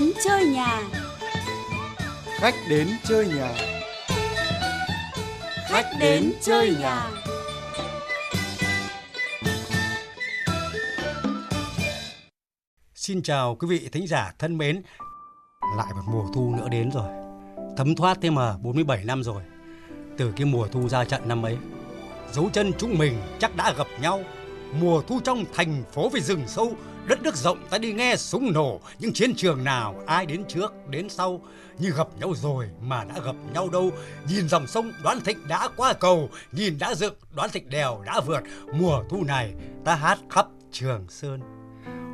đến chơi nhà. Khách đến chơi nhà. Khách đến chơi nhà. Xin chào quý vị thính giả thân mến. Lại một mùa thu nữa đến rồi. Thấm thoát thế mà 47 năm rồi. Từ cái mùa thu ra trận năm ấy. Dấu chân chúng mình chắc đã gặp nhau. Mùa thu trong thành phố về rừng sâu, đất nước rộng ta đi nghe súng nổ, những chiến trường nào ai đến trước đến sau như gặp nhau rồi mà đã gặp nhau đâu. Nhìn dòng sông đoán thịnh đã qua cầu, nhìn đã dựng đoán thịnh đèo đã vượt. Mùa thu này ta hát khắp Trường Sơn.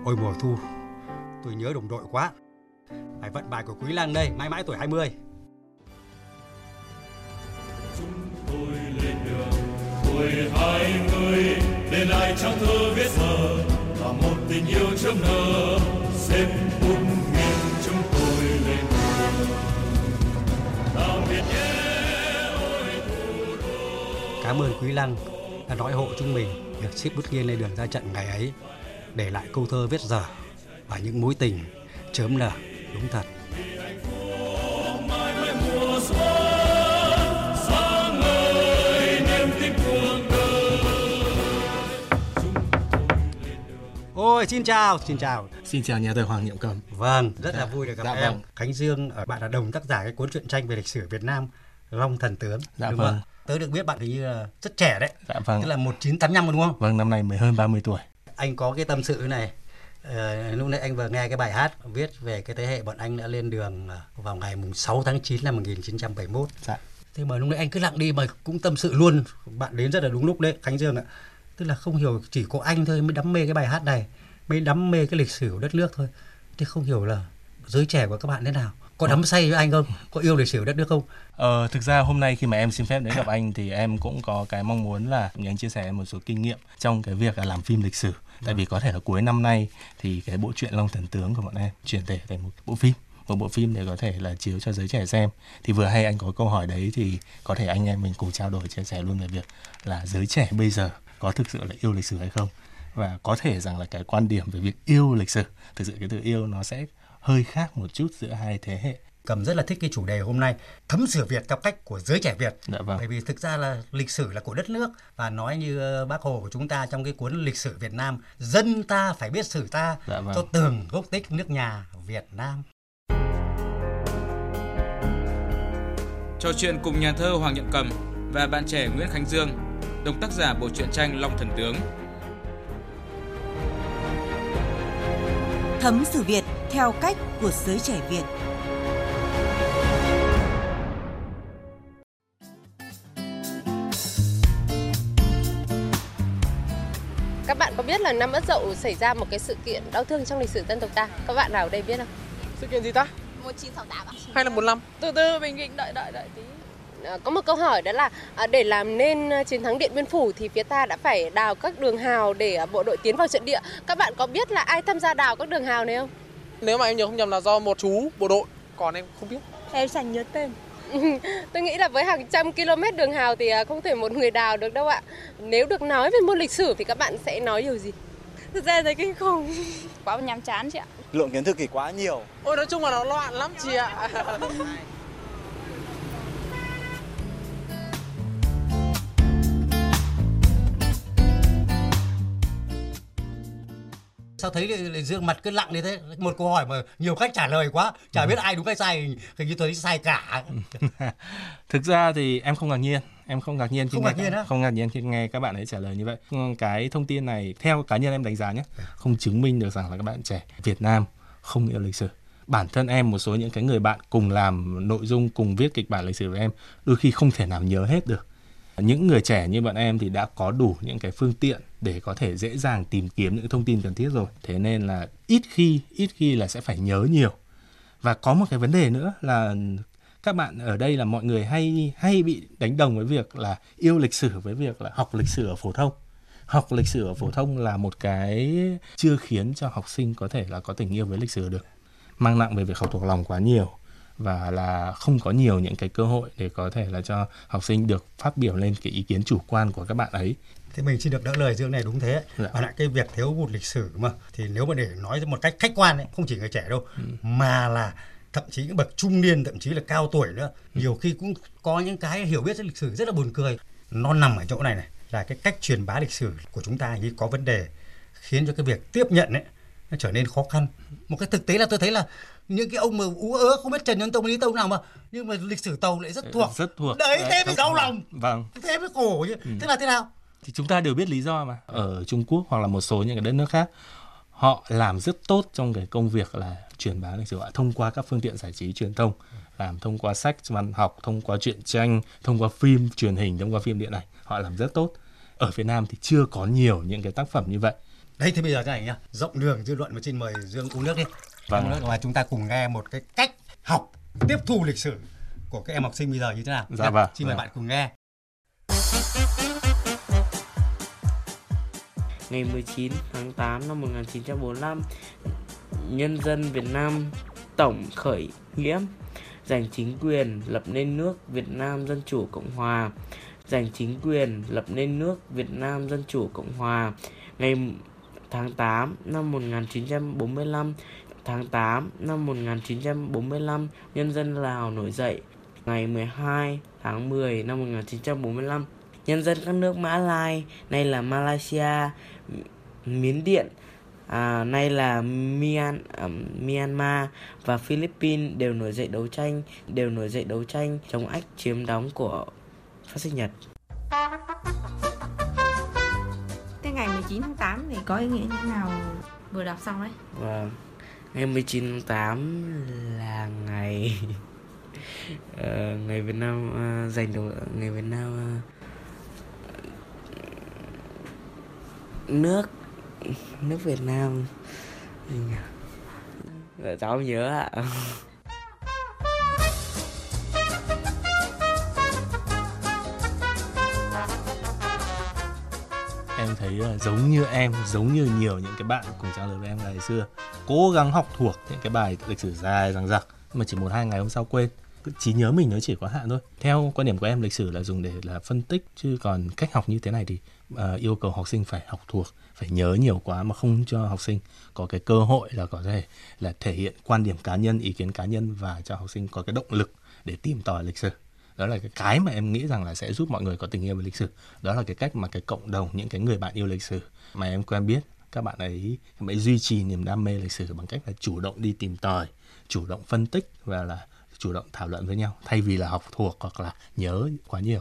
Ôi mùa thu, tôi nhớ đồng đội quá. Bài vận bài của Quý Lang đây, mãi mãi tuổi 20. tôi lên đường tuổi hai mươi để lại trang thơ viết giờ tình yêu chớm nở xem bút nghiêng chúng tôi lên đường nào biết nhé, ôi thủ đô Cảm ơn Quý Lăng đã nói hộ chúng mình việc ship bút nghiêng lên đường ra trận ngày ấy, để lại câu thơ viết dở và những mối tình chớm nở đúng thật. Ôi xin chào, xin chào. Xin chào nhà thơ Hoàng Niệm Cầm. Vâng, rất là Dạ, vui được gặp dạ em. vâng. Khánh Dương, ờ, bạn là đồng tác giả cái cuốn truyện tranh về lịch sử Việt Nam Long Thần Tướng. Dạ đúng vâng. không? Tớ được biết bạn hình như là rất trẻ đấy. Dạ vâng. Tức là 1985 đúng không? Vâng, năm nay mới hơn 30 tuổi. Anh có cái tâm sự này. Ờ, lúc nãy anh vừa nghe cái bài hát viết về cái thế hệ bọn anh đã lên đường ờ, vào ngày mùng 6 tháng 9 năm 1971. Dạ. Thế mà lúc nãy anh cứ lặng đi mà cũng tâm sự luôn. Bạn đến rất là đúng lúc đấy, Khánh Dương ạ. Tức là không hiểu chỉ có anh thôi mới đắm mê cái bài hát này, mới đắm mê cái lịch sử của đất nước thôi. Thì không hiểu là giới trẻ của các bạn thế nào? Có đắm say với anh không? Có yêu lịch sử đất nước không? Ờ, thực ra hôm nay khi mà em xin phép đến gặp anh thì em cũng có cái mong muốn là nhờ anh chia sẻ một số kinh nghiệm trong cái việc là làm phim lịch sử. Tại vì có thể là cuối năm nay thì cái bộ truyện Long Thần Tướng của bọn em chuyển thể thành một bộ phim một bộ phim để có thể là chiếu cho giới trẻ xem thì vừa hay anh có câu hỏi đấy thì có thể anh em mình cùng trao đổi chia sẻ luôn về việc là giới trẻ bây giờ có thực sự là yêu lịch sử hay không và có thể rằng là cái quan điểm về việc yêu lịch sử thực sự cái từ yêu nó sẽ hơi khác một chút giữa hai thế hệ Cầm rất là thích cái chủ đề hôm nay thấm sửa Việt theo cách của giới trẻ Việt. Dạ vâng. Bởi vì thực ra là lịch sử là của đất nước và nói như ờ, bác Hồ của chúng ta trong cái cuốn lịch sử Việt Nam, dân ta phải biết sử ta Dạ vâng. cho tường gốc tích nước nhà Việt Nam. Trò chuyện cùng nhà thơ Hoàng Nhận Cầm và bạn trẻ Nguyễn Khánh Dương, đồng tác giả bộ truyện tranh Long Thần Tướng. Thấm sử Việt theo cách của giới trẻ Việt. Các bạn có biết là năm Ất Dậu xảy ra một cái sự kiện đau thương trong lịch sử dân tộc ta? Các bạn nào ở đây biết không? Sự kiện gì ta? 1968 ạ. Hay là 45? Từ từ bình định đợi đợi đợi tí. À, có một câu hỏi đó là à, để làm nên à, chiến thắng Điện Biên Phủ thì phía ta đã phải đào các đường hào để bộ đội tiến vào trận địa. Các bạn có biết là ai tham gia đào các đường hào này không? Nếu mà em nhớ không nhầm là do một chú bộ đội, còn em không biết. Em chẳng nhớ tên. Tôi nghĩ là với hàng trăm km đường hào thì không thể một người đào được đâu ạ. Nếu được nói về môn lịch sử thì các bạn sẽ nói điều gì? Thực ra thấy kinh khủng. Quá nhàm chán chị ạ. Lượng kiến thức thì quá nhiều. Ôi nói chung là nó loạn lắm chị ạ. Sao thấy lại- Dương mặt cứ lặng như thế? Một câu hỏi mà nhiều khách trả lời quá, chả biết ai đúng hay sai, hình như tôi thấy sai cả. thực ra thì em không ngạc nhiên em không ngạc nhiên khi Không nghe ngạc nhiên các- không ngạc nhiên khi nghe các bạn ấy trả lời như vậy. Ừ, cái thông tin này theo cá nhân em đánh giá nhé không chứng minh được rằng là các bạn trẻ Việt Nam không yêu lịch sử. Bản thân em một số những cái người bạn cùng làm nội dung cùng viết kịch bản lịch sử với em đôi khi không thể nào nhớ hết được. Những người trẻ như bọn em thì đã có đủ những cái phương tiện để có thể dễ dàng tìm kiếm những thông tin cần thiết rồi. Thế nên là ít khi ít khi là sẽ phải nhớ nhiều. Và có một cái vấn đề nữa là các bạn ở đây là mọi người hay hay bị đánh đồng với việc là yêu lịch sử với việc là học lịch sử ở phổ thông. Học lịch sử ở phổ thông là một cái chưa khiến cho học sinh có thể là có tình yêu với lịch sử được. Mang nặng về việc học thuộc lòng quá nhiều và là không có nhiều những cái cơ hội để có thể là cho học sinh được phát biểu lên cái ý kiến chủ quan của các bạn ấy. Thế mình xin được đỡ lời Dương này đúng thế. Dạ. Và lại cái việc thiếu hụt lịch sử mà thì nếu mà để nói một cách khách quan ấy, không chỉ người trẻ đâu Ừ. mà là thậm chí những bậc trung niên thậm chí là cao tuổi nữa Ừ. nhiều khi cũng có những cái hiểu biết về lịch sử rất là buồn cười. Nó nằm ở chỗ này này là cái cách truyền bá lịch sử của chúng ta như có vấn đề khiến cho cái việc tiếp nhận ấy nó trở nên khó khăn. Một cái thực tế là tôi thấy là những cái ông mà ú ớ không biết Trần Nhân Tông Lý Tông nào mà nhưng mà lịch sử tàu lại rất thuộc. rất thuộc. Đấy Đấy, thế mới đau lòng. Vâng. Thế mới khổ chứ. Thế là thế nào thì chúng ta đều biết lý do mà ở Trung Quốc hoặc là một số những cái đất nước khác họ làm rất tốt trong cái công việc là truyền bá lịch sử họ thông qua các phương tiện giải trí truyền thông làm thông qua sách văn học thông qua truyện tranh thông qua phim truyền hình thông qua phim điện ảnh họ làm rất tốt ở Việt Nam thì chưa có nhiều những cái tác phẩm như vậy Đấy thì bây giờ thế này nhá, rộng đường dư luận và xin mời Dương uống nước đi. Vâng. Uống nước và chúng ta cùng nghe một cái cách học tiếp thu lịch sử của các em học sinh bây giờ như thế nào. Dạ vâng, Xin mời vâng. bạn cùng nghe. Ngày 19 tháng 8 năm 1945, nhân dân Việt Nam tổng khởi nghĩa giành chính quyền lập nên nước Việt Nam Dân Chủ Cộng Hòa giành chính quyền lập nên nước Việt Nam Dân Chủ Cộng Hòa. Ngày tháng 8 năm 1945 tháng 8 năm 1945 nhân dân Lào nổi dậy. Ngày 12 tháng 10 năm 1945 nhân dân các nước Mã Lai nay là Malaysia Miến Điện à, nay là Myan, à, Myanmar và Philippines đều nổi dậy đấu tranh đều nổi dậy đấu tranh chống ách chiếm đóng của phát xít Nhật. Thế ngày 19 tháng 8 thì có ý nghĩa như thế nào vừa đọc xong đấy? Và ngày 19 tháng 8 là ngày ờ, ngày Việt Nam ờ, giành được ngày Việt Nam ờ, nước nước Việt Nam. Gì cháu không nhớ ạ. em thấy là giống như em, giống như nhiều những cái bạn cùng trang lứa với em ngày xưa, cố gắng học thuộc những cái bài lịch sử dài dằng dặc, mà chỉ một hai ngày hôm sau quên trí nhớ mình nó chỉ có hạn thôi. Theo quan điểm của em lịch sử là dùng để là phân tích chứ còn cách học như thế này thì uh, yêu cầu học sinh phải học thuộc phải nhớ nhiều quá mà không cho học sinh có cái cơ hội là có thể là thể hiện quan điểm cá nhân ý kiến cá nhân và cho học sinh có cái động lực để tìm tòi lịch sử. Đó là cái cái mà em nghĩ rằng là sẽ giúp mọi người có tình yêu với lịch sử. Đó là cái cách mà cái cộng đồng những cái người bạn yêu lịch sử mà em quen biết các bạn ấy mới duy trì niềm đam mê lịch sử bằng cách là chủ động đi tìm tòi chủ động phân tích và là chủ động thảo luận với nhau thay vì là học thuộc hoặc là nhớ quá nhiều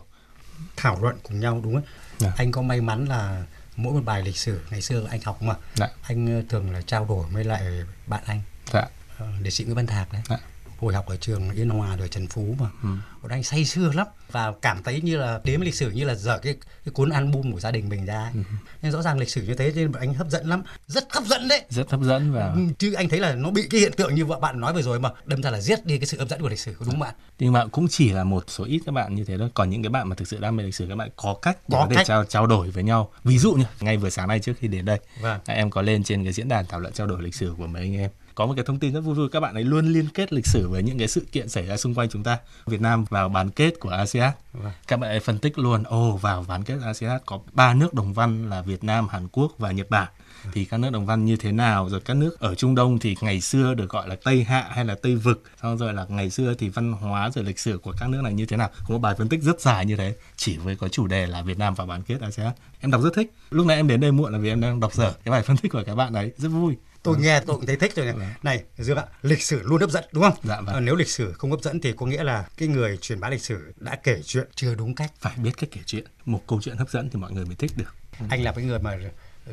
Thảo luận cùng nhau đúng không? Dạ. Anh có may mắn là mỗi một bài lịch sử ngày xưa anh học mà Dạ. anh ờ, thường là trao đổi với lại bạn anh dạ ờ, đệ sĩ Nguyễn Văn Thạc đấy. Dạ. Hồi học ở trường Yên Hòa rồi Trần Phú mà. Ừ. Bọn anh say sưa lắm và cảm thấy như là với lịch sử như là dở cái cái cuốn album của gia đình mình ra ấy. Ừ. Nên rõ ràng lịch sử như thế nên anh hấp dẫn lắm, rất hấp dẫn đấy. rất hấp dẫn và Ừ, chứ anh thấy là nó bị cái hiện tượng như vợ bạn nói vừa rồi mà đâm ra là giết đi cái sự hấp dẫn của lịch sử đúng không bạn nhưng mà cũng chỉ là một số ít các bạn như thế thôi còn những cái bạn mà thực sự đam mê lịch sử các bạn có cách để Có có thể cách. trao trao đổi với nhau ví dụ như ngay vừa sáng nay trước khi đến đây Vâng. em có lên trên cái diễn đàn thảo luận trao đổi lịch sử của mấy anh em có một cái thông tin rất vui vui các bạn ấy luôn liên kết lịch sử với những cái sự kiện xảy ra xung quanh chúng ta. Việt Nam vào bán kết của ASEAN. Vâng. các bạn ấy phân tích luôn ồ vào bán kết ASEAN có ba nước đồng văn là Việt Nam Hàn Quốc và Nhật Bản. Thì các nước đồng văn như thế nào rồi các nước ở Trung Đông thì ngày xưa được gọi là Tây Hạ hay là Tây Vực. Xong rồi là ngày xưa thì văn hóa rồi lịch sử của các nước này như thế nào. Có một bài phân tích rất dài như thế chỉ với có chủ đề là Việt Nam vào bán kết ASEAN. Em đọc rất thích. Lúc này em đến đây muộn là vì em đang đọc dở cái bài phân tích của các bạn đấy rất vui tôi nghe tôi cũng thấy thích rồi này này dương ạ lịch sử luôn hấp dẫn đúng không? Dạ vâng. Ờ, nếu lịch sử không hấp dẫn thì có nghĩa là cái người truyền bá lịch sử đã kể chuyện chưa đúng cách. Phải biết cách kể chuyện. Một câu chuyện hấp dẫn thì mọi người mới thích được. Anh là cái người mà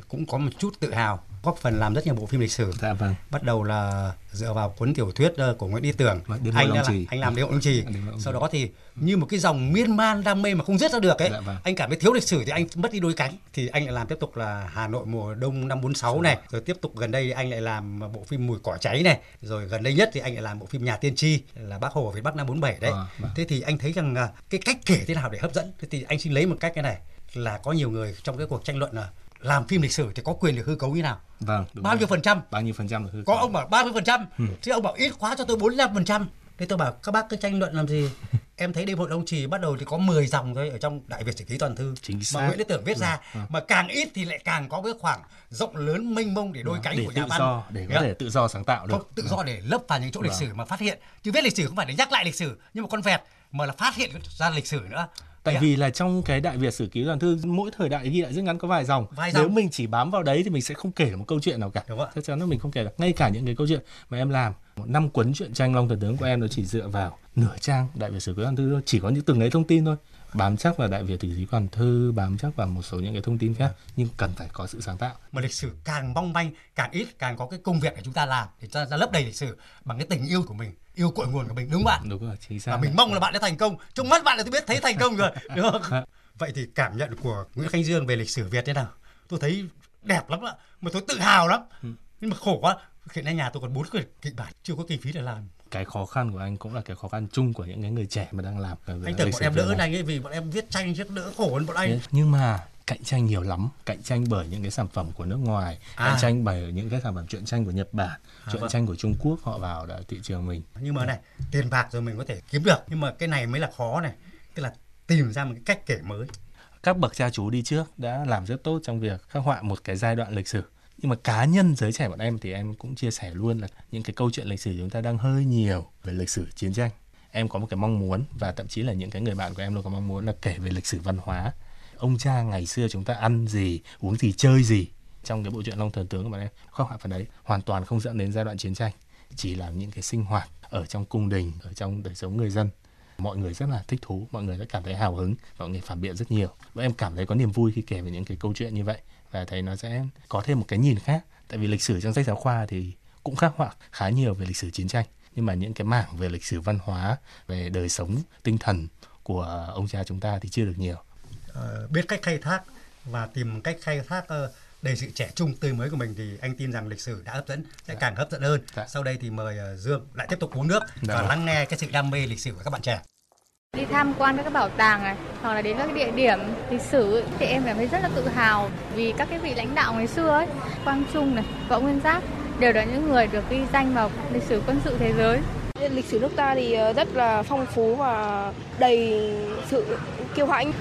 cũng có một chút tự hào góp phần làm rất nhiều bộ phim lịch sử. Dạ vâng. Bắt đầu là dựa vào cuốn tiểu thuyết ờ, của Nguyễn Đi Tưởng Vâng, anh đã là, anh làm đêm hội Long trì. Sau đó thì như một cái dòng miên man đam mê mà không giết ra được ấy Dạ vâng. anh cảm thấy thiếu lịch sử thì anh mất đi đôi cánh. Thì anh lại làm tiếp tục là Hà Nội mùa đông năm 46 này rồi tiếp tục gần đây anh lại làm bộ phim mùi cỏ cháy này rồi gần đây nhất thì anh lại làm bộ phim nhà tiên tri là bác hồ ở việt bắc năm 47 đấy. À, vâng. thế thì anh thấy rằng à, cái cách kể thế nào để hấp dẫn? Thế thì anh xin lấy một cách cái này là có nhiều người trong cái cuộc tranh luận là làm phim lịch sử thì có quyền được hư cấu như nào vâng bao rồi. nhiêu phần trăm bao nhiêu phần trăm được hư có cấu? ông bảo 30 phần trăm Ừ. chứ ông bảo ít quá cho tôi 45 phần trăm thế tôi bảo các bác cứ tranh luận làm gì em thấy đêm hội Long Trì bắt đầu thì có 10 dòng thôi ở trong Đại Việt Sử Ký Toàn Thư Chính xác. mà Nguyễn Đức Tưởng viết ra Ừ, ừ. mà càng ít thì lại càng có cái khoảng rộng lớn mênh mông để đôi cánh để của tự nhà văn do để có thể tự do sáng tạo được không tự do để lấp vào những chỗ lịch Vâng. sử mà phát hiện chứ viết lịch sử không phải để nhắc lại lịch sử nhưng mà con vẹt mà là phát hiện ra lịch sử nữa Tại Đấy ạ. vì là trong cái Đại Việt Sử Ký Toàn Thư mỗi thời đại ghi lại rất ngắn có vài dòng. Vài Nếu dòng. mình chỉ bám vào đấy thì mình sẽ không kể được một câu chuyện nào cả. Đúng ạ. Chắc chắn là mình không kể được. Ngay cả những cái câu chuyện mà em làm, một năm cuốn truyện tranh Long Thần Tướng của em nó chỉ dựa vào nửa trang Đại Việt Sử Ký Toàn Thư thôi, chỉ có những từng ấy thông tin thôi. Bám chắc vào Đại Việt Sử Ký Toàn Thư, bám chắc vào một số những cái thông tin khác nhưng cần phải có sự sáng tạo. mà lịch sử càng mong manh càng ít càng có cái công việc để chúng ta làm để cho ra lấp đầy lịch sử bằng cái tình yêu của mình yêu cội nguồn của mình đúng không bạn? Đúng rồi, chính xác. và mình mong là bạn đã thành công. Trong mắt bạn là tôi biết thấy thành công rồi đúng không? Vậy thì cảm nhận của Nguyễn Khánh Dương về lịch sử Việt thế nào? Tôi thấy đẹp lắm ạ mà tôi tự hào lắm. Ừ. nhưng mà khổ quá hiện nay nhà tôi còn bốn cái kịch bản chưa có kinh phí để làm cái khó khăn của anh cũng là cái khó khăn chung của những cái người trẻ mà đang làm anh tưởng bọn em đỡ anh ấy vì bọn em viết tranh chứ đỡ khổ hơn bọn anh. Nhưng mà cạnh tranh nhiều lắm cạnh tranh bởi những cái sản phẩm của nước ngoài À. cạnh tranh bởi những cái sản phẩm truyện tranh của nhật bản À, truyện vâng. tranh của trung quốc họ vào đã thị trường mình. Nhưng mà này tiền bạc rồi mình có thể kiếm được nhưng mà cái này mới là khó này tức là tìm ra một cái cách kể mới. Các bậc cha chú đi trước đã làm rất tốt trong việc khắc họa một cái giai đoạn lịch sử nhưng mà cá nhân giới trẻ bọn em thì em cũng chia sẻ luôn là những cái câu chuyện lịch sử chúng ta đang hơi nhiều về lịch sử chiến tranh. Em có một cái mong muốn và thậm chí là những cái người bạn của em luôn có mong muốn là kể về lịch sử văn hóa. Ông cha ngày xưa chúng ta ăn gì, uống gì, chơi gì trong cái bộ truyện Long Thần Tướng của bọn em? Khắc họa phần đấy, hoàn toàn không dẫn đến giai đoạn chiến tranh, chỉ là những cái sinh hoạt ở trong cung đình, ở trong đời sống người dân. Mọi người rất là thích thú, mọi người rất cảm thấy hào hứng mọi người phản biện rất nhiều. Và em cảm thấy có niềm vui khi kể về những cái câu chuyện như vậy và thấy nó sẽ có thêm một cái nhìn khác tại vì lịch sử trong sách giáo khoa thì cũng khắc họa khá nhiều về lịch sử chiến tranh nhưng mà những cái mảng về lịch sử văn hóa về đời sống tinh thần của ông cha chúng ta thì chưa được nhiều Ờ, biết cách khai thác và tìm cách khai thác ờ, đầy sự trẻ trung tươi mới của mình thì anh tin rằng lịch sử đã hấp dẫn sẽ càng hấp dẫn hơn. Sau đây thì mời ờ, Dương lại tiếp tục uống nước Dạ và vâng. lắng nghe cái sự đam mê lịch sử của các bạn trẻ. Đi tham quan các cái bảo tàng này, hoặc là đến các cái địa điểm lịch sử ấy, thì em cảm thấy rất là tự hào vì các cái vị lãnh đạo ngày xưa ấy, Quang Trung này, Võ Nguyên Giáp đều là những người được ghi danh vào lịch sử quân sự thế giới. Lịch sử nước ta thì ờ, rất là phong phú và đầy sự kiêu hãnh.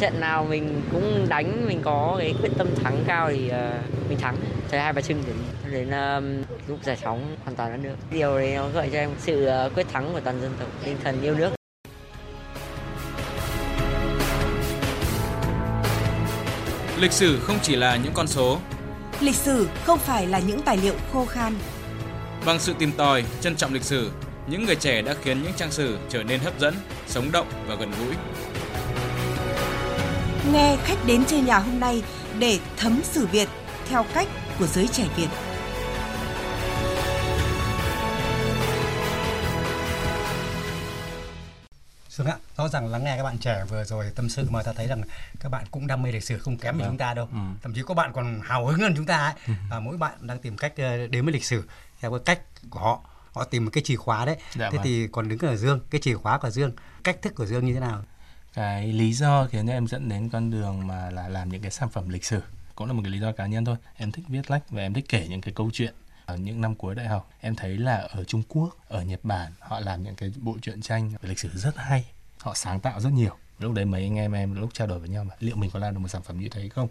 trận nào mình cũng đánh mình có cái quyết tâm thắng cao thì ờ, mình thắng chơi hai bà trưng đến đến ờ, lúc giải phóng hoàn toàn đất nước điều đấy nó gợi cho em sự quyết thắng của toàn dân tộc tinh thần yêu nước Lịch sử không chỉ là những con số, Lịch sử không phải là những tài liệu khô khan. bằng sự tìm tòi, trân trọng lịch sử, những người trẻ đã khiến những trang sử trở nên hấp dẫn, sống động và gần gũi. Nghe khách đến chơi nhà hôm nay để thấm sử Việt theo cách của giới trẻ Việt. Dương ạ, rõ ràng lắng nghe các bạn trẻ vừa rồi tâm sự mà ta thấy rằng các bạn cũng đam mê lịch sử không kém gì Vâng. chúng ta đâu. Ừ. Thậm chí có bạn còn hào hứng hơn chúng ta ấy. Và mỗi bạn đang tìm cách ờ, đến với lịch sử theo cái cách của họ. Họ tìm một cái chìa khóa đấy. Dạ Thế vâng. thì còn đứng ở Dương, cái chìa khóa của Dương, cách thức của Dương như thế nào? cái lý do khiến em dẫn đến con đường mà là làm những cái sản phẩm lịch sử cũng là một cái lý do cá nhân thôi em thích viết lách và em thích kể những cái câu chuyện ở những năm cuối đại học, em thấy là ở Trung Quốc, ở Nhật Bản, họ làm những cái bộ truyện tranh về lịch sử rất hay, họ sáng tạo rất nhiều. Lúc đấy mấy anh em em lúc trao đổi với nhau mà, liệu mình có làm được một sản phẩm như thế không?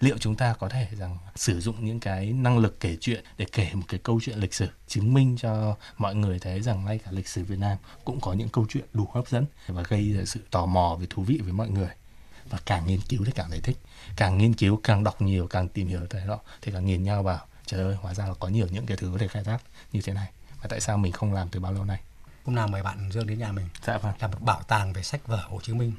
Liệu chúng ta có thể rằng sử dụng những cái năng lực kể chuyện để kể một cái câu chuyện lịch sử, chứng minh cho mọi người thấy rằng ngay cả lịch sử Việt Nam cũng có những câu chuyện đủ hấp dẫn và gây ra sự tò mò và thú vị với mọi người và càng nghiên cứu thì càng thấy thích. Càng nghiên cứu, càng đọc nhiều, càng tìm hiểu cái đó thì càng nhìn nhau vào trời ơi hóa ra là có nhiều những cái thứ có thể khai thác như thế này. Và tại sao mình không làm từ bao lâu nay? Hôm nào mời bạn Dương đến nhà mình. dạ vâng. Làm một bảo tàng về sách vở Hồ Chí Minh.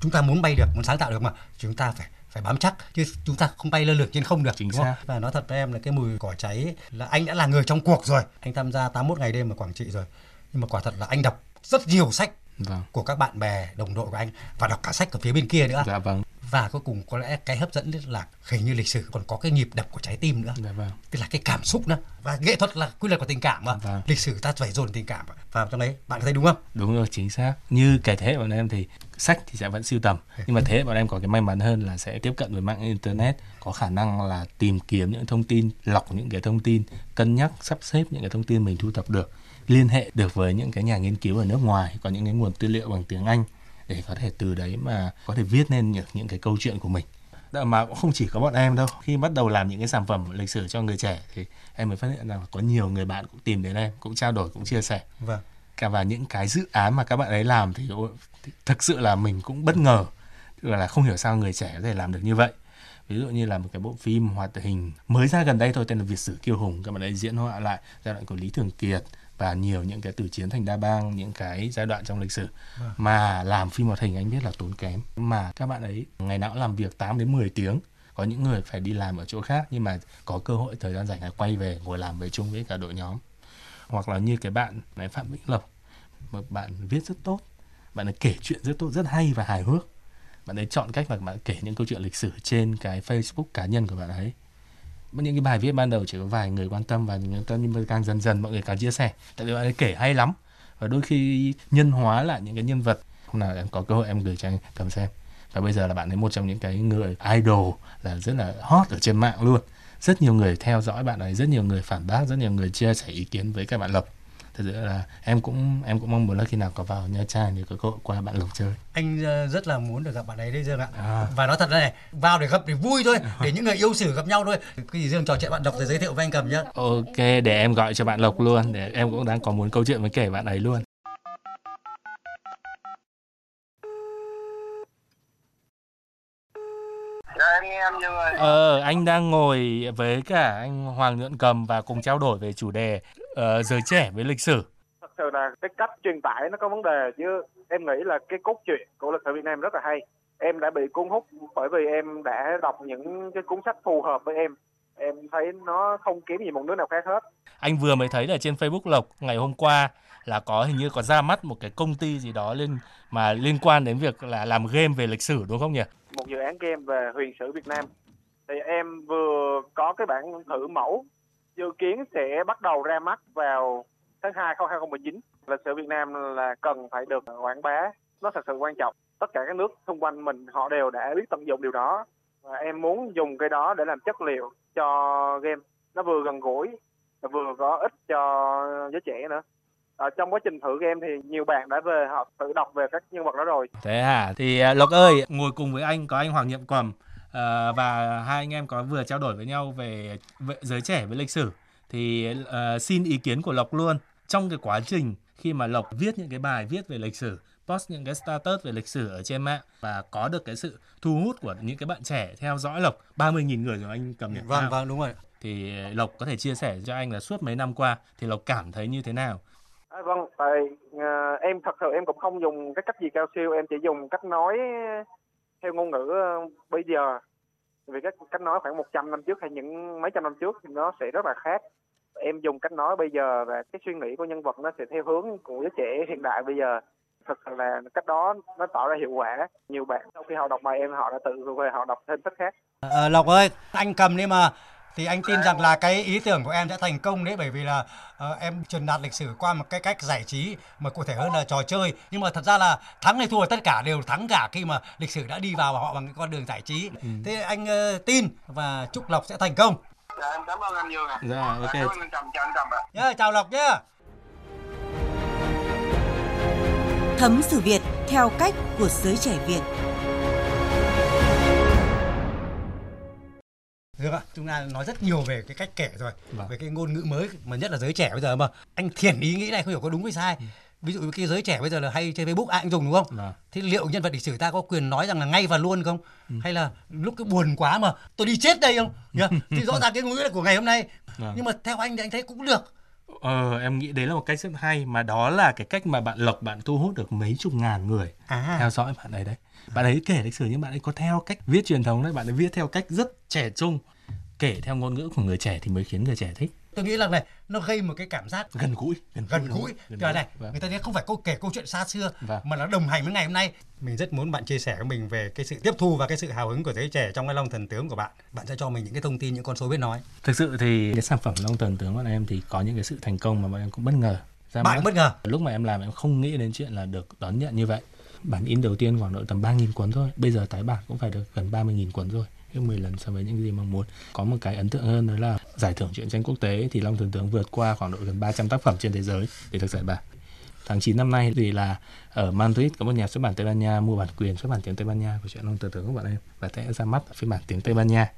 Chúng ta muốn bay được, muốn sáng tạo được mà. Chúng ta phải phải bám chắc chứ chúng ta không bay lơ lửng trên không được Chính đúng không? xác. và nói thật với em là cái mùi cỏ cháy ấy, là anh đã là người trong cuộc rồi. Anh tham gia 81 ngày đêm ở Quảng Trị rồi. Nhưng mà quả thật là anh đọc rất nhiều sách vâng. của các bạn bè đồng đội của anh và đọc cả sách ở phía bên kia nữa. Dạ vâng và cuối cùng có lẽ cái hấp dẫn nhất là hình như lịch sử còn có cái nhịp đập của trái tim nữa. Dạ vâng. Tức là cái cảm xúc nữa. Và nghệ thuật là quy luật của tình cảm mà Vâng. lịch sử ta phải dồn tình cảm vào trong đấy bạn thấy đúng không? Đúng rồi chính xác. Như cái thế hệ bọn em thì sách thì sẽ vẫn sưu tầm. Nhưng mà thế hệ bọn em có cái may mắn hơn là sẽ tiếp cận với mạng internet. Có khả năng là tìm kiếm những thông tin lọc những cái thông tin cân nhắc sắp xếp những cái thông tin mình thu thập được liên hệ được với những cái nhà nghiên cứu ở nước ngoài có những cái nguồn tư liệu bằng tiếng Anh để có thể từ đấy mà có thể viết nên những những cái câu chuyện của mình. Mà cũng không chỉ có bọn em đâu. Khi bắt đầu làm những cái sản phẩm lịch sử cho người trẻ thì em mới phát hiện rằng có nhiều người bạn cũng tìm đến em cũng trao đổi cũng chia sẻ. Vâng. Cả và những cái dự án mà các bạn ấy làm thì, thực sự là mình cũng bất ngờ là không hiểu sao người trẻ có thể làm được như vậy. Ví dụ như là một cái bộ phim hoạt hình mới ra gần đây thôi tên là Việt sử kiêu hùng. Các bạn ấy diễn họa lại giai đoạn của Lý Thường Kiệt và nhiều những cái từ chiến thành đa bang những cái giai đoạn trong lịch sử vâng. mà làm phim hoạt hình anh biết là tốn kém. Mà các bạn ấy ngày nào cũng làm việc 8 đến 10 tiếng có những người phải đi làm ở chỗ khác nhưng mà có cơ hội thời gian rảnh là quay về ngồi làm với chung với cả đội nhóm. Hoặc là như cái bạn này Phạm Vĩnh Lộc một bạn viết rất tốt bạn ấy kể chuyện rất tốt rất hay và hài hước. Bạn ấy chọn cách mà bạn kể những câu chuyện lịch sử trên cái Facebook cá nhân của bạn ấy những cái bài viết ban đầu chỉ có vài người quan tâm và quan tâm nhưng mà càng dần dần mọi người càng chia sẻ. Tại vì bạn ấy kể hay lắm. Và đôi khi nhân hóa lại những cái nhân vật hôm nào em có cơ hội em gửi cho anh cầm xem. Và bây giờ là bạn ấy một trong những cái người idol là rất là hot ở trên mạng luôn. Rất nhiều người theo dõi bạn ấy, rất nhiều người phản bác, rất nhiều người chia sẻ ý kiến với các bạn lập thật sự là em cũng em cũng mong muốn là khi nào có vào nha trang thì có cơ hội qua bạn lộc chơi. Anh ờ, rất là muốn được gặp bạn ấy đấy dương ạ. À. và nói thật này vào để gặp để vui thôi để những người yêu sử gặp nhau thôi. Cái gì dương trò chuyện bạn lộc rồi giới thiệu với anh cầm nhá. Ok để em gọi cho bạn lộc luôn để em cũng đang có muốn câu chuyện với kể bạn ấy luôn. Dạ. Ờ, anh đang ngồi với cả anh Hoàng Nhuận Cầm và cùng trao đổi về chủ đề uh, giới trẻ với lịch sử. Thật sự là cái cách truyền tải nó có vấn đề chứ em nghĩ là cái cốt truyện của lịch sử Việt Nam rất là hay. Em đã bị cuốn hút bởi vì em đã đọc những cái cuốn sách phù hợp với em. Em thấy nó không kém gì một đứa nào khác hết. Anh vừa mới thấy là trên Facebook Lộc ngày hôm qua là có hình như có ra mắt một cái công ty gì đó lên mà liên quan đến việc là làm game về lịch sử đúng không nhỉ? Một dự án game về huyền sử Việt Nam. Thì em vừa có cái bản thử mẫu dự kiến sẽ bắt đầu ra mắt vào tháng 2 năm 2019. Lịch sử Việt Nam là cần phải được quảng bá, nó thật sự quan trọng. Tất cả các nước xung quanh mình họ đều đã biết tận dụng điều đó. Và em muốn dùng cái đó để làm chất liệu cho game. Nó vừa gần gũi, vừa có ích cho giới trẻ nữa. Ở trong quá trình thử game thì nhiều bạn đã về họ tự đọc về các nhân vật đó rồi. Thế hả? Thì ờ, Lộc ơi, ngồi cùng với anh có anh Hoàng Nhiệm Cầm à, và hai anh em có vừa trao đổi với nhau về, về giới trẻ với lịch sử thì uh, xin ý kiến của Lộc luôn trong cái quá trình khi mà Lộc viết những cái bài viết về lịch sử post những cái status về lịch sử ở trên mạng và có được cái sự thu hút của những cái bạn trẻ theo dõi Lộc 30.000 người rồi anh cầm nhận Vâng vâng đúng rồi. Thì Lộc có thể chia sẻ cho anh là suốt mấy năm qua thì Lộc cảm thấy như thế nào? À, vâng, tại uh, em thật sự em cũng không dùng cái cách gì cao siêu, em chỉ dùng cách nói theo ngôn ngữ ờ, bây giờ vì cái cách nói khoảng 100 năm trước hay những mấy trăm năm trước thì nó sẽ rất là khác. Em dùng cách nói bây giờ và cái suy nghĩ của nhân vật nó sẽ theo hướng của giới trẻ hiện đại bây giờ. Thật sự là cách đó nó tạo ra hiệu quả. Nhiều bạn sau khi họ đọc bài em họ đã tự về họ đọc thêm sách khác. À, lộc ơi anh cầm đi mà thì anh tin rằng là cái ý tưởng của em sẽ thành công đấy bởi vì là uh, em truyền đạt lịch sử qua một cái cách giải trí mà cụ thể hơn là trò chơi. Nhưng mà thật ra là thắng hay thua tất cả đều thắng cả khi mà lịch sử đã đi vào họ bằng cái con đường giải trí. Ừ. thế anh uh, tin và chúc lộc sẽ thành công. Dạ em cảm ơn anh ạ dạ ok. cảm ơn anh trầm chào anh trầm ạ. Yeah, chào lộc nhé thấm sử Việt theo cách của giới trẻ Việt được ạ, chúng ta nói rất nhiều về cái cách kể rồi, vâng. về cái ngôn ngữ mới mà nhất là giới trẻ bây giờ mà anh thiền ý nghĩ này không hiểu có đúng hay sai. Ừ. Ví dụ cái giới trẻ bây giờ là hay trên Facebook ai cũng dùng đúng không? Vâng. Thế liệu nhân vật lịch sử ta có quyền nói rằng là ngay và luôn không? Ừ. Hay là lúc cái buồn quá mà tôi đi chết đây không? thì rõ ràng cái ngôn ngữ của ngày hôm nay. Vâng. Nhưng mà theo anh thì anh thấy cũng được. Ờ, em nghĩ đấy là một cách rất hay mà đó là cái cách mà bạn lộc bạn thu hút được mấy chục ngàn người à. theo dõi bạn ấy đấy bạn ấy kể lịch sử nhưng bạn ấy có theo cách viết truyền thống đấy bạn ấy viết theo cách rất trẻ trung kể theo ngôn ngữ của người trẻ thì mới khiến người trẻ thích. Tôi nghĩ là này nó gây một cái cảm giác gần gũi gần, gần gũi gần này vâng. người ta không phải câu kể câu chuyện xa xưa vâng. mà nó đồng hành với ngày hôm nay. Mình rất muốn bạn chia sẻ với mình về cái sự tiếp thu và cái sự hào hứng của giới trẻ trong cái long thần tướng của bạn. Bạn sẽ cho mình những cái thông tin những con số biết nói. Thực sự thì cái sản phẩm long thần tướng của em thì có những cái sự thành công mà bọn em cũng bất ngờ. Ra bạn bất ngờ? Lúc mà em làm em không nghĩ đến chuyện là được đón nhận như vậy. Bản in đầu tiên khoảng độ tầm 3.000 cuốn thôi. Bây giờ tái bản cũng phải được gần 30.000 cuốn rồi gấp 10 lần so với những gì mong muốn. Có một cái ấn tượng hơn đó là giải thưởng truyện tranh quốc tế thì Long Thần Tướng vượt qua khoảng độ gần 300 tác phẩm trên thế giới. Để được giải ba tháng 9 năm nay thì là ở Madrid có một nhà xuất bản Tây Ban Nha mua bản quyền, xuất bản tiếng Tây Ban Nha của truyện Long Thần Tướng các bạn em và sẽ ra mắt phiên bản tiếng Tây Ban Nha.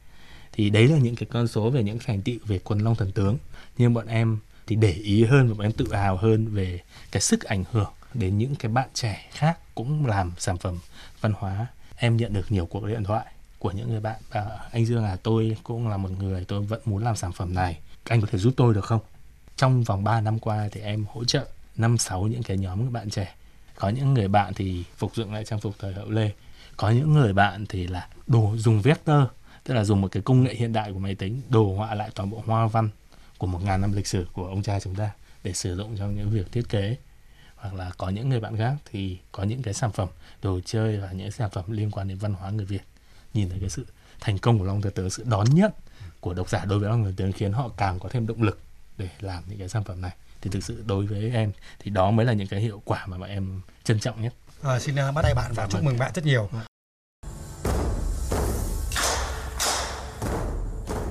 Thì đấy là những cái con số về những thành tựu về quân Long Thần Tướng. Nhưng bọn em thì để ý hơn và bọn em tự hào hơn về cái sức ảnh hưởng đến những cái bạn trẻ khác cũng làm sản phẩm văn hóa. Em nhận được nhiều cuộc điện thoại của những người bạn. Và anh Dương à tôi cũng là một người tôi vẫn muốn làm sản phẩm này. Anh có thể giúp tôi được không? Trong vòng 3 năm qua thì em hỗ trợ năm, sáu những cái nhóm các bạn trẻ. Có những người bạn thì phục dựng lại trang phục thời hậu lê. Có những người bạn thì là đồ dùng vector, tức là dùng một cái công nghệ hiện đại của máy tính đồ họa lại toàn bộ hoa văn của một ngàn năm lịch sử của ông cha chúng ta để sử dụng trong những việc thiết kế. Hoặc là có những người bạn khác thì có những cái sản phẩm đồ chơi và những sản phẩm liên quan đến văn hóa người Việt nhìn thấy cái sự thành công của Long Tử Tướng sự đón nhận của độc giả đối với Long Tử Tướng khiến họ càng có thêm động lực để làm những cái sản phẩm này thì thực sự đối với em thì đó mới là những cái hiệu quả mà bọn em trân trọng nhất. À, xin uh, bắt tay bạn và chúc mừng bạn rất nhiều.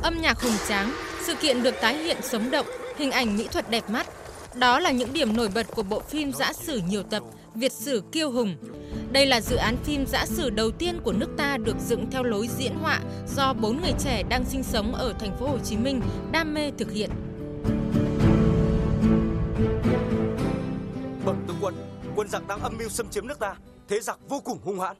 Âm nhạc hùng tráng, sự kiện được tái hiện sống động, hình ảnh mỹ thuật đẹp mắt. Đó là những điểm nổi bật của bộ phim giã sử nhiều tập Việt sử kiêu hùng. Đây là dự án phim giã sử đầu tiên của nước ta được dựng theo lối diễn họa do bốn người trẻ đang sinh sống ở thành phố Hồ Chí Minh đam mê thực hiện. Bẩm tướng quân, quân giặc đang âm mưu xâm chiếm nước ta, thế giặc vô cùng hung hãn.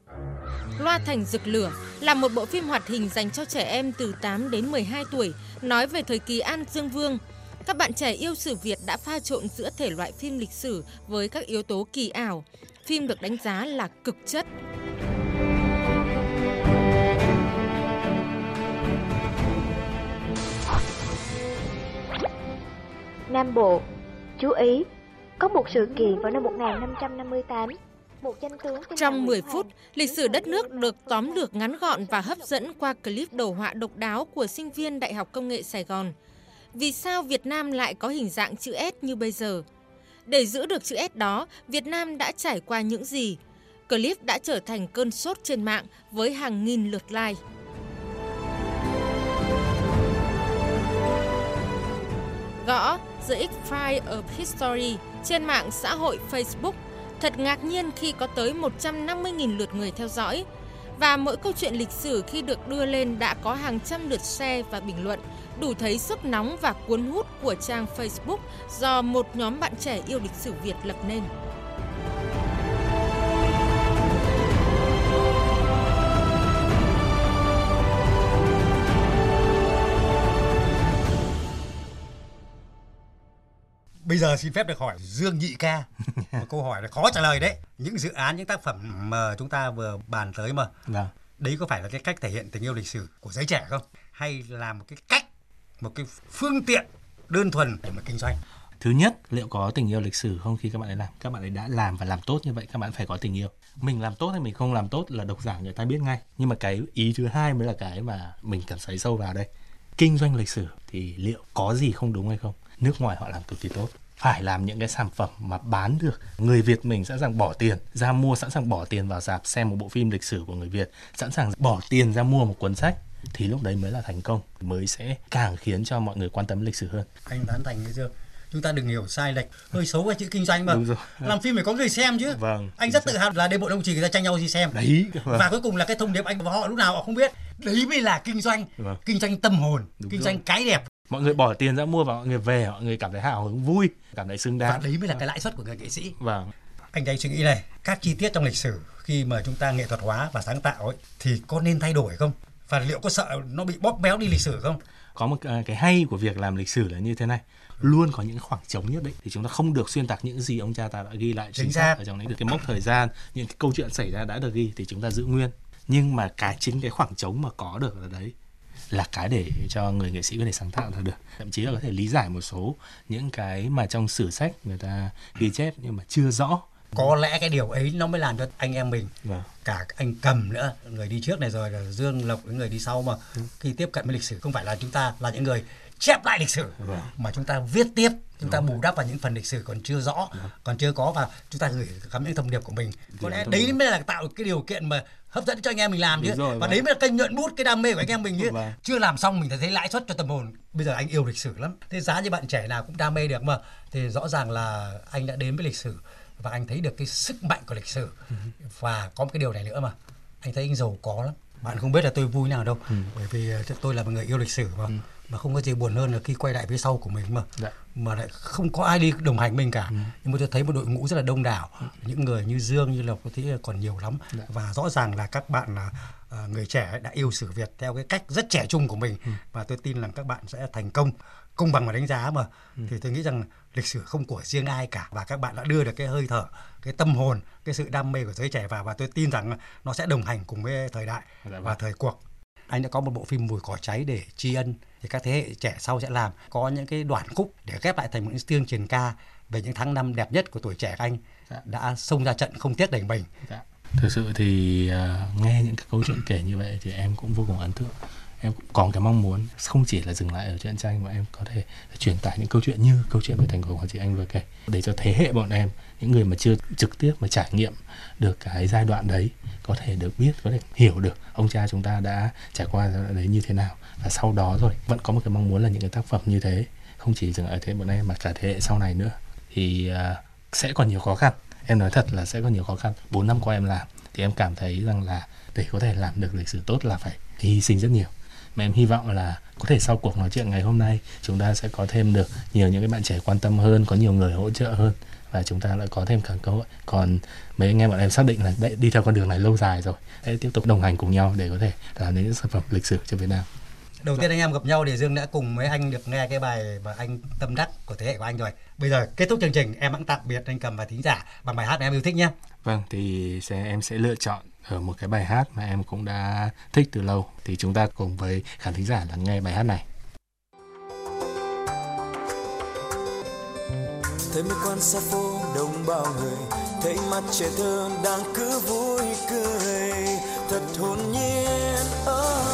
Loa Thành Rực Lửa là một bộ phim hoạt hình dành cho trẻ em từ 8 đến 12 tuổi, nói về thời kỳ An Dương Vương. Các bạn trẻ yêu sử Việt đã pha trộn giữa thể loại phim lịch sử với các yếu tố kỳ ảo. Phim được đánh giá là cực chất. Nam Bộ Chú ý, có một sự kiện vào năm 1558 một danh tướng Trong 10 phút, lịch sử đất nước được tóm lược ngắn gọn và hấp dẫn qua clip đồ họa độc đáo của sinh viên Đại học Công nghệ Sài Gòn. Vì sao Việt Nam lại có hình dạng chữ S như bây giờ? Để giữ được chữ S đó, Việt Nam đã trải qua những gì? Clip đã trở thành cơn sốt trên mạng với hàng nghìn lượt like. Gõ The X-File of History trên mạng xã hội Facebook Thật ngạc nhiên khi có tới 150.000 lượt người theo dõi. Và mỗi câu chuyện lịch sử khi được đưa lên đã có hàng trăm lượt share và bình luận, đủ thấy sức nóng và cuốn hút của trang Facebook do một nhóm bạn trẻ yêu lịch sử Việt lập nên. Giờ xin phép được hỏi Dương Nhị Ca một câu hỏi là khó trả lời đấy. Những dự án, những tác phẩm mà chúng ta vừa bàn tới mà. Vâng. Đấy có phải là cái cách thể hiện tình yêu lịch sử của giới trẻ không? Hay là một cái cách, một cái phương tiện đơn thuần để mà kinh doanh? Thứ nhất, liệu có tình yêu lịch sử không khi các bạn ấy làm? Các bạn ấy đã làm và làm tốt như vậy, các bạn phải có tình yêu. Mình làm tốt hay mình không làm tốt là độc giả người ta biết ngay. Nhưng mà cái ý thứ hai mới là cái mà mình cần xoáy sâu vào đây. Kinh doanh lịch sử thì liệu có gì không đúng hay không? Nước ngoài họ làm cực kỳ tốt phải làm những cái sản phẩm mà bán được. Người Việt mình sẵn sàng bỏ tiền ra mua sẵn sàng bỏ tiền vào dạp xem một bộ phim lịch sử của người Việt sẵn sàng bỏ tiền ra mua một cuốn sách thì lúc đấy mới là thành công mới sẽ càng khiến cho mọi người quan tâm lịch sử hơn. Anh tán thành chưa? Chúng ta đừng hiểu sai lệch. Hơi xấu cái chữ kinh doanh mà. Làm phim phải có người xem chứ. Vâng anh rất tự hào là đêm bộ đồng chỉ người ta tranh nhau đi xem. Đấy vâng. và cuối cùng là cái thông điệp anh và họ lúc nào họ không biết. Đấy mới là kinh doanh. Vâng. kinh doanh tâm hồn Đúng kinh rồi. doanh cái đẹp mọi người bỏ tiền ra mua và mọi người về mọi người cảm thấy hào hứng vui cảm thấy xứng đáng. Và đấy mới là cái lãi suất của người nghệ sĩ. Vâng. Anh anh suy nghĩ này các chi tiết trong lịch sử khi mà chúng ta nghệ thuật hóa và sáng tạo ấy thì có nên thay đổi không? Và liệu có sợ nó bị bóp méo đi lịch sử không? Có một à, cái hay của việc làm lịch sử là như thế này. Luôn có những khoảng trống nhất định thì chúng ta không được xuyên tạc những gì ông cha ta đã ghi lại chính xác. ở trong đấy. Được cái mốc thời gian những cái câu chuyện xảy ra đã được ghi thì chúng ta giữ nguyên. Nhưng mà cái chính cái khoảng trống mà có được ở đấy là cái để cho người nghệ sĩ có thể sáng tạo ra được thậm chí là có thể lý giải một số những cái mà trong sử sách người ta ghi chép nhưng mà chưa rõ có lẽ cái điều ấy nó mới làm cho anh em mình vâng. cả anh cầm nữa người đi trước này rồi là dương lộc những người đi sau mà ừ. khi tiếp cận với lịch sử không phải là chúng ta là những người chép lại lịch sử. Vâng. mà chúng ta viết tiếp chúng ta bù đắp vào những phần lịch sử còn chưa rõ còn chưa có và chúng ta gửi gắm những thông điệp của mình. Có lẽ đấy mới là tạo cái điều kiện mà hấp dẫn cho anh em mình làm chứ. Rồi, và vâng. đấy mới là kênh nhuận bút cái đam mê của anh em mình chứ. Vâng. chưa làm xong mình thấy lãi suất cho tâm hồn. Bây giờ anh yêu lịch sử lắm. Thế giá như bạn trẻ nào cũng đam mê được mà. Thì rõ ràng là anh đã đến với lịch sử và anh thấy được cái sức mạnh của lịch sử. Và có một cái điều này nữa mà. Anh thấy anh giàu có lắm. Bạn không biết là tôi vui nào đâu. Bởi vì ờ, tôi là một người yêu lịch sử mà mà không có gì buồn hơn là khi quay lại phía sau của mình mà. Dạ. mà lại không có ai đi đồng hành mình cả. Nhưng mà tôi thấy một đội ngũ rất là đông đảo. Những người như Dương như Lộc tôi thấy còn nhiều lắm. Và rõ ràng là các bạn là ờ, người trẻ đã yêu sử Việt theo cái cách rất trẻ trung của mình. Và tôi tin rằng các bạn sẽ thành công công bằng và đánh giá mà. Thì tôi nghĩ rằng lịch sử không của riêng ai cả. Và các bạn đã đưa được cái hơi thở cái tâm hồn cái sự đam mê của giới trẻ vào. Và tôi tin rằng nó sẽ đồng hành cùng với thời đại Dạ vâng. và thời cuộc anh đã có một bộ phim mùi cỏ cháy để tri ân thì các thế hệ trẻ sau sẽ làm có những cái đoạn khúc để ghép lại thành một cái chương truyền ca về những tháng năm đẹp nhất của tuổi trẻ anh Dạ. đã xông ra trận không tiếc đẩy mình Dạ. Thực sự thì à, nghe những cái câu chuyện kể như vậy thì em cũng vô cùng ấn tượng. Em cũng có cái mong muốn không chỉ là dừng lại ở truyện tranh mà em có thể truyền tải những câu chuyện như câu chuyện về thành cổ của chị anh vừa kể để cho thế hệ bọn em những người mà chưa trực tiếp mà trải nghiệm được cái giai đoạn đấy có thể được biết có thể hiểu được ông cha chúng ta đã trải qua giai đoạn đấy như thế nào. Và sau đó rồi vẫn có một cái mong muốn là những cái tác phẩm như thế không chỉ dừng ở thế bọn em mà cả thế hệ sau này nữa. Thì uh, sẽ còn nhiều khó khăn. Em nói thật là sẽ có nhiều khó khăn. 4 năm qua em làm thì em cảm thấy rằng là để có thể làm được lịch sử tốt là phải hy sinh rất nhiều mà em hy vọng là có thể sau cuộc nói chuyện ngày hôm nay chúng ta sẽ có thêm được nhiều những cái bạn trẻ quan tâm hơn có nhiều người hỗ trợ hơn và chúng ta lại có thêm cả cơ hội. Còn mấy anh em bọn em xác định là đấy, đi theo con đường này lâu dài rồi sẽ tiếp tục đồng hành cùng nhau để có thể làm nên những sản phẩm lịch sử cho Việt Nam. Đầu tiên anh em gặp nhau thì Dương đã cùng với anh được nghe cái bài mà anh tâm đắc của thế hệ của anh rồi. Bây giờ kết thúc chương trình em hãng tạm biệt anh cầm và thính giả bằng bài hát mà em yêu thích nhé. Vâng, thì sẽ em sẽ lựa chọn ở một cái bài hát mà em cũng đã thích từ lâu thì chúng ta cùng với khán thính giả lắng nghe bài hát này. thấy mấy quan xa phố đông bao người, thấy mặt trẻ thơ đang cứ vui cười thật hồn nhiên oh.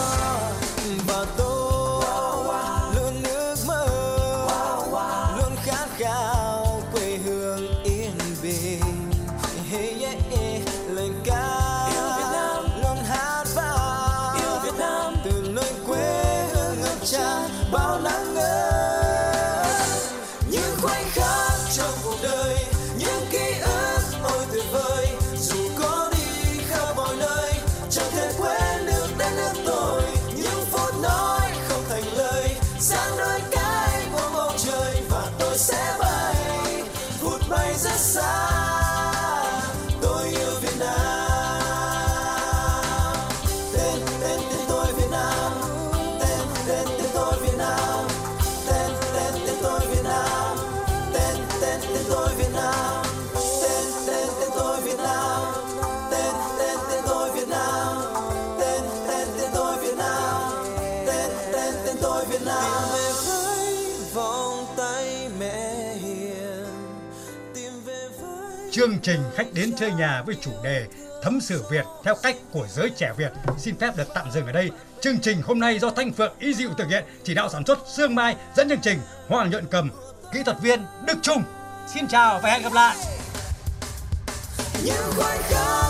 Chương trình khách đến chơi nhà với chủ đề thấm sử Việt theo cách của giới trẻ Việt xin phép được tạm dừng ở đây. Chương trình hôm nay do Thanh Phượng Y Diệu thực hiện, chỉ đạo sản xuất Sương Mai, dẫn chương trình Hoàng Nhuận Cầm, kỹ thuật viên Đức Trung. Xin chào và hẹn gặp lại. những khoảnh khắc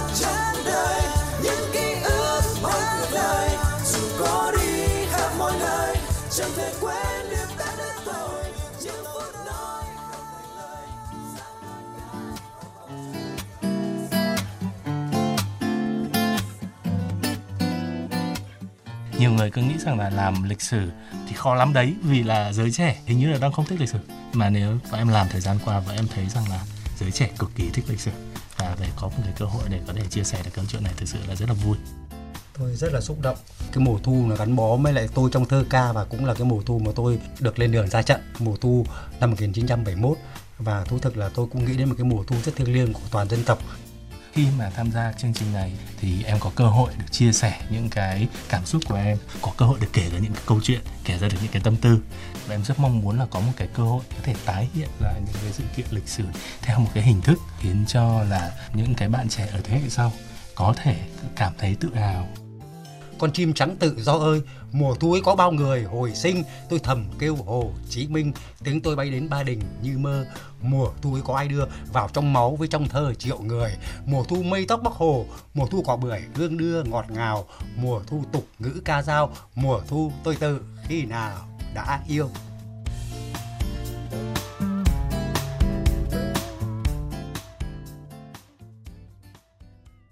Nhiều người cứ nghĩ rằng là làm lịch sử thì khó lắm đấy, vì là giới trẻ hình như là đang không thích lịch sử mà nếu và em làm thời gian qua và em thấy rằng là giới trẻ cực kỳ thích lịch sử và để có một cái cơ hội để có thể chia sẻ được câu chuyện này thực sự là rất là vui. Tôi rất là xúc động. Cái mùa thu nó gắn bó với lại tôi trong thơ ca và cũng là cái mùa thu mà tôi được lên đường ra trận mùa thu năm 1971 và thú thực là tôi cũng nghĩ đến một cái mùa thu rất thiêng liêng của toàn dân tộc khi mà tham gia chương trình này thì em có cơ hội được chia sẻ những cái cảm xúc của em, có cơ hội được kể ra những cái câu chuyện, kể ra được những cái tâm tư. Và em rất mong muốn là có một cái cơ hội có thể tái hiện lại những cái sự kiện lịch sử theo một cái hình thức khiến cho là những cái bạn trẻ ở thế hệ sau có thể cảm thấy tự hào con chim trắng tự do ơi, mùa thu ấy có bao người hồi sinh. Tôi thầm kêu hồ chí minh, tiếng tôi bay đến ba đình như mơ. Mùa thu ấy có ai đưa vào trong máu với trong thơ triệu người? Mùa thu mây tóc bắc hồ, mùa thu cỏ bưởi hương đưa ngọt ngào. Mùa thu tục ngữ ca dao, mùa thu tôi tự khi nào đã yêu?